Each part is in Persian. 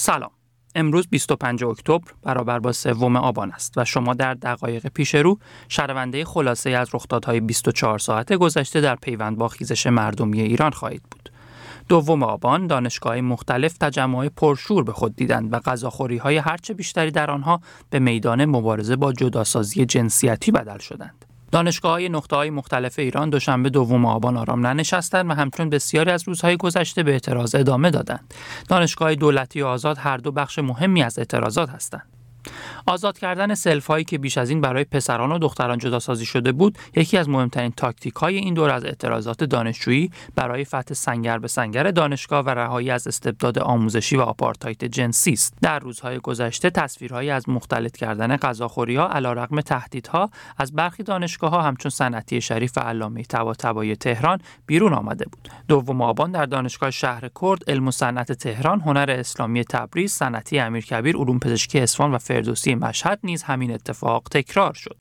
سلام امروز 25 اکتبر برابر با سوم آبان است و شما در دقایق پیش رو شنونده خلاصه از رخدادهای 24 ساعت گذشته در پیوند با خیزش مردمی ایران خواهید بود. دوم آبان دانشگاه مختلف تجمع پرشور به خود دیدند و غذاخوری های هرچه بیشتری در آنها به میدان مبارزه با جداسازی جنسیتی بدل شدند. دانشگاه های نقطه های مختلف ایران دوشنبه دوم آبان آرام ننشستند و همچون بسیاری از روزهای گذشته به اعتراض ادامه دادند. دانشگاه دولتی و آزاد هر دو بخش مهمی از اعتراضات هستند. آزاد کردن سلف هایی که پیش از این برای پسران و دختران جدا سازی شده بود یکی از مهمترین تاکتیک های این دور از اعتراضات دانشجویی برای فتح سنگر به سنگر دانشگاه و رهایی از استبداد آموزشی و آپارتاید جنسی است. در روزهای گذشته تصویرهایی از مختلط کردن غذاخوری ها علیرغم تهدیدها از برخی دانشگاه ها همچون صنعتی شریف و علامه طباطبایی تهران بیرون آمده بود. دوم آبان در دانشگاه شهر کرد علم و صنعت تهران هنر اسلامی تبریز صنعتی امیرکبیر علوم پزشکی اصفهان و فردوسی مشهد نیز همین اتفاق تکرار شد.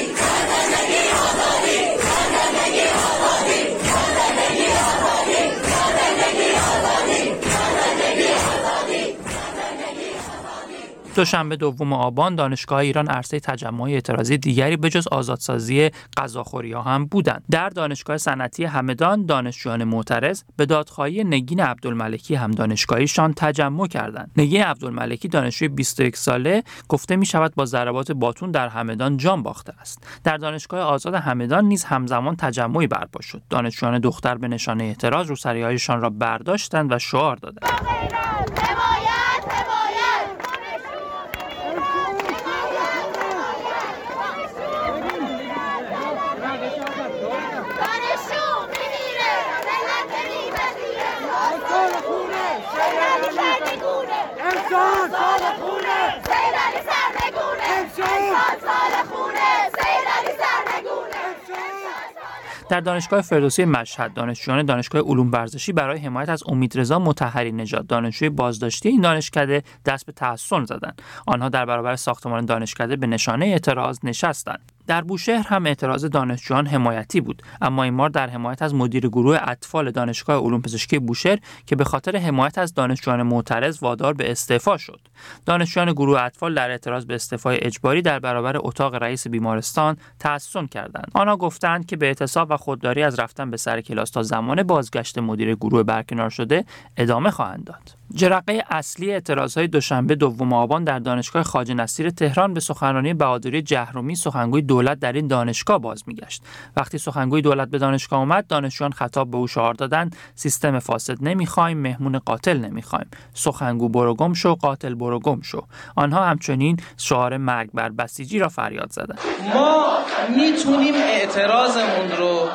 دوشنبه دوم آبان دانشگاه ایران عرصه تجمع اعتراضی دیگری به جز آزادسازی غذاخوری ها هم بودند. در دانشگاه صنعتی همدان دانشجویان معترض به دادخواهی نگین عبدالملکی هم دانشگاهیشان تجمع کردند. نگین عبدالملکی دانشجوی 21 ساله گفته می شود با ضربات باتون در همدان جان باخته است. در دانشگاه آزاد همدان نیز همزمان تجمعی برپا شد. دانشجویان دختر به نشانه اعتراض روسریهایشان را برداشتند و شعار دادند. در دانشگاه فردوسی مشهد دانشجویان دانشگاه علوم ورزشی برای حمایت از امیدرضا مطهری نژاد دانشجوی بازداشتی این دانشکده دست به تحسن زدند. آنها در برابر ساختمان دانشکده به نشانه اعتراض نشستند. در بوشهر هم اعتراض دانشجویان حمایتی بود اما این بار در حمایت از مدیر گروه اطفال دانشگاه علوم پزشکی بوشهر که به خاطر حمایت از دانشجویان معترض وادار به استعفا شد. دانشجویان گروه اطفال در اعتراض به استعفای اجباری در برابر اتاق رئیس بیمارستان تحسن کردند. آنها گفتند که به اعتصاب و خودداری از رفتن به سر کلاس تا زمان بازگشت مدیر گروه برکنار شده ادامه خواهند داد. جرقه اصلی های دوشنبه دوم آبان در دانشگاه خواجه نصیر تهران به سخنرانی بهادری جهرومی سخنگوی دولت در این دانشگاه باز میگشت. وقتی سخنگوی دولت به دانشگاه آمد دانشجویان خطاب به او شعار دادند سیستم فاسد نمی‌خوایم مهمون قاتل نمی‌خوایم. سخنگو برو گم شو قاتل برو گم شو. آنها همچنین شعار مرگ بر بسیجی را فریاد زدند. ما می‌تونیم اعتراضمون رو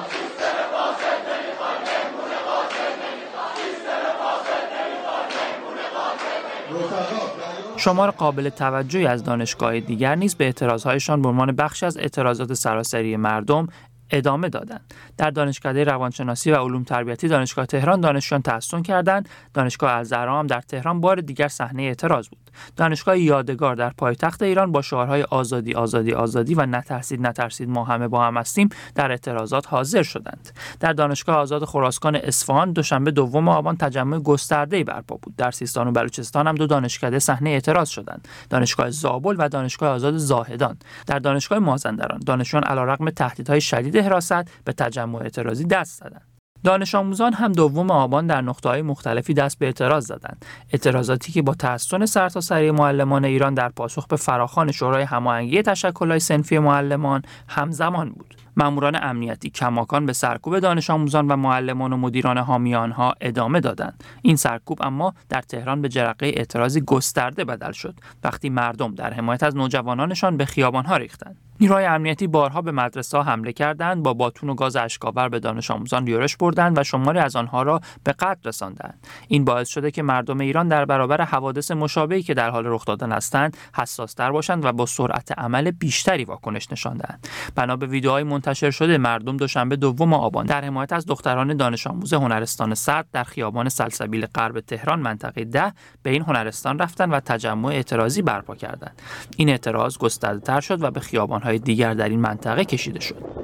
شمار قابل توجهی از دانشگاه دیگر نیز به اعتراضهایشان به عنوان بخشی از اعتراضات سراسری مردم ادامه دادند. در دانشکده روانشناسی و علوم تربیتی دانشگاه تهران دانشجویان تحسن کردند. دانشگاه الزهرا هم در تهران بار دیگر صحنه اعتراض بود. دانشگاه یادگار در پایتخت ایران با شعارهای آزادی آزادی آزادی و نترسید نترسید ما همه با هم هستیم در اعتراضات حاضر شدند. در دانشگاه آزاد خراسان اصفهان دوشنبه دوم آبان تجمع گسترده‌ای برپا بود. در سیستان و بلوچستان هم دو دانشکده صحنه اعتراض شدند دانشگاه زابل و دانشگاه آزاد زاهدان. در دانشگاه مازندران دانشجویان علیرغم تهدیدهای شدید حراست به تجمع اعتراضی دست زدند. دانش آموزان هم دوم آبان در های مختلفی دست به اعتراض زدند. اعتراضاتی که با تحسن سرتاسری معلمان ایران در پاسخ به فراخوان شورای هماهنگی تشکل‌های سنفی معلمان همزمان بود. ماموران امنیتی کماکان به سرکوب دانش آموزان و معلمان و مدیران حامی آنها ادامه دادند. این سرکوب اما در تهران به جرقه اعتراضی گسترده بدل شد. وقتی مردم در حمایت از نوجوانانشان به خیابانها ریختند. نیروهای امنیتی بارها به مدرسه حمله کردند با باتون و گاز اشکاور به دانش آموزان یورش بردند و شماری از آنها را به قتل رساندند. این باعث شده که مردم ایران در برابر حوادث مشابهی که در حال رخ دادن هستند حساستر باشند و با سرعت عمل بیشتری واکنش نشان دهند بنا به ویدیوهای منتشر شده. مردم دوشنبه دوم آبان. در حمایت از دختران دانش آموز هنرستان صد در خیابان سلسبیل غرب تهران منطقه ده به این هنرستان رفتند و تجمع اعتراضی برپا کردند. این اعتراض گسترده شد و به خیابانهای دیگر در این منطقه کشیده شد.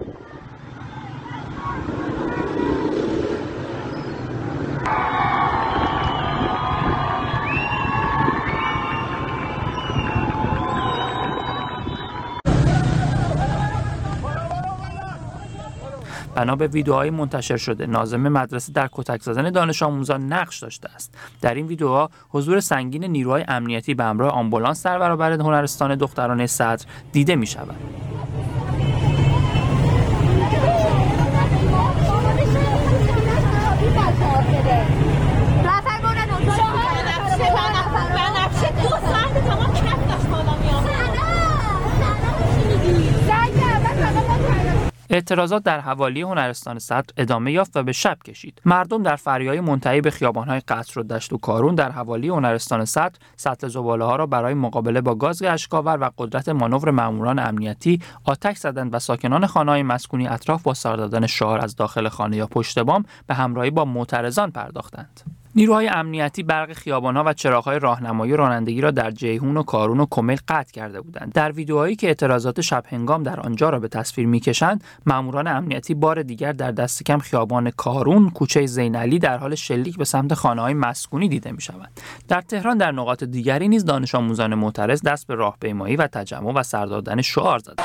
بنا به ویدیوهای منتشر شده ناظم مدرسه در کتک زدن دانش آموزان نقش داشته است در این ویدیوها حضور سنگین نیروهای امنیتی به همراه آمبولانس در برابر هنرستان دخترانه صدر دیده می شود. اعتراضات در حوالی هنرستان صدر ادامه یافت و به شب کشید. مردم در فریای منتهی به خیابانهای قصر و دشت و کارون در حوالی هنرستان صدر سطل زباله ها را برای مقابله با گاز اشکاور و قدرت مانور ماموران امنیتی آتش زدند و ساکنان خانه‌های مسکونی اطراف با سر دادن شعار از داخل خانه یا پشت بام به همراهی با معترضان پرداختند. نیروهای امنیتی برق خیابانها و چراغهای راهنمایی رانندگی را در جیهون و کارون و کمل قطع کرده بودند در ویدیوهایی که اعتراضات شب هنگام در آنجا را به تصویر می‌کشند ماموران امنیتی بار دیگر در دست کم خیابان کارون کوچه زینعلی در حال شلیک به سمت خانه های مسکونی دیده می شوند. در تهران در نقاط دیگری نیز دانش آموزان معترض دست به راهپیمایی و تجمع و سردادن شعار زدند.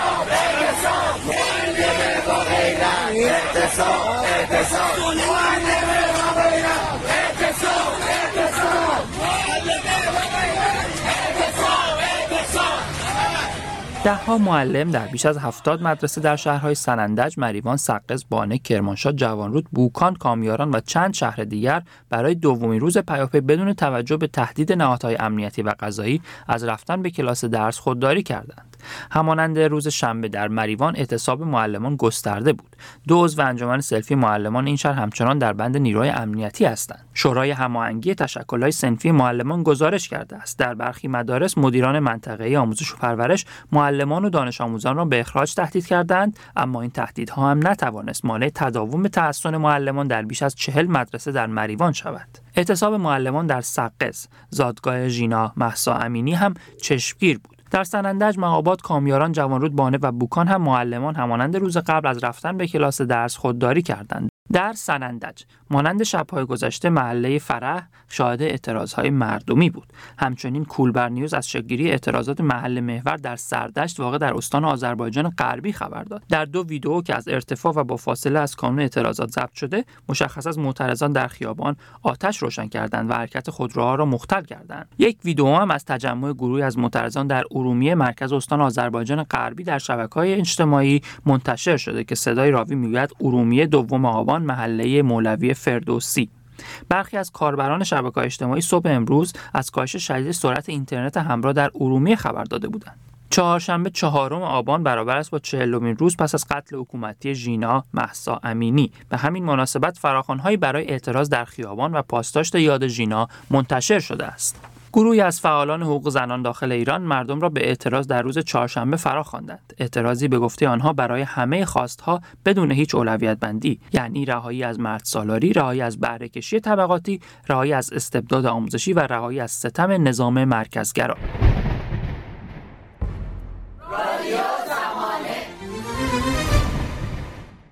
ها معلم در بیش از هفتاد مدرسه در شهرهای سنندج، مریوان، سقز، بانه، کرمانشاه، جوانرود، بوکان، کامیاران و چند شهر دیگر برای دومین روز پیاپی بدون توجه به تهدید نهادهای امنیتی و قضایی از رفتن به کلاس درس خودداری کردند. همانند روز شنبه در مریوان اعتصاب معلمان گسترده بود. دو و انجمن سلفی معلمان این شهر همچنان در بند نیروی امنیتی هستند. شورای هماهنگی تشکلهای سنفی معلمان گزارش کرده است. در برخی مدارس مدیران منطقه آموزش و پرورش معلمان و دانش آموزان را به اخراج تهدید کردند اما این تهدیدها هم نتوانست مانع تداوم تحسن معلمان در بیش از چهل مدرسه در مریوان شود. اعتصاب معلمان در سقز زادگاه ژینا محسا امینی هم چشمگیر بود. در سنندج مهاباد کامیاران جوانرود بانه و بوکان هم معلمان همانند روز قبل از رفتن به کلاس درس خودداری کردند. در سنندج مانند شبهای گذشته محله فرح شاهد اعتراضهای مردمی بود. همچنین کولبر نیوز از شکلگیری اعتراضات محل محور در سردشت واقع در استان آذربایجان غربی خبر داد. در دو ویدیو که از ارتفاع و با فاصله از کانون اعتراضات ضبط شده مشخص از معترضان در خیابان آتش روشن کردند و حرکت خودروها را مختل کردند. یک ویدیو هم از تجمع گروهی از معترضان در ارومیه مرکز استان آذربایجان غربی در شبکه‌های اجتماعی منتشر شده که صدای راوی می‌گوید ارومیه دوم آبان محله مولوی فردوسی. برخی از کاربران شبکه اجتماعی صبح امروز از کاهش شدید سرعت اینترنت همراه در ارومیه خبر داده بودند. چهارشنبه چهارم آبان برابر است با چهلمین روز پس از قتل حکومتی ژینا محسا امینی. به همین مناسبت فراخوانهایی برای اعتراض در خیابان و پاسداشت یاد ژینا منتشر شده است. گروهی از فعالان حقوق زنان داخل ایران مردم را به اعتراض در روز چهارشنبه فرا خواندند. اعتراضی به گفته آنها برای همه خواستها بدون هیچ اولویت بندی یعنی رهایی از مرد سالاری رهایی از بهره طبقاتی رهایی از استبداد آموزشی و رهایی از ستم نظام مرکزگرا.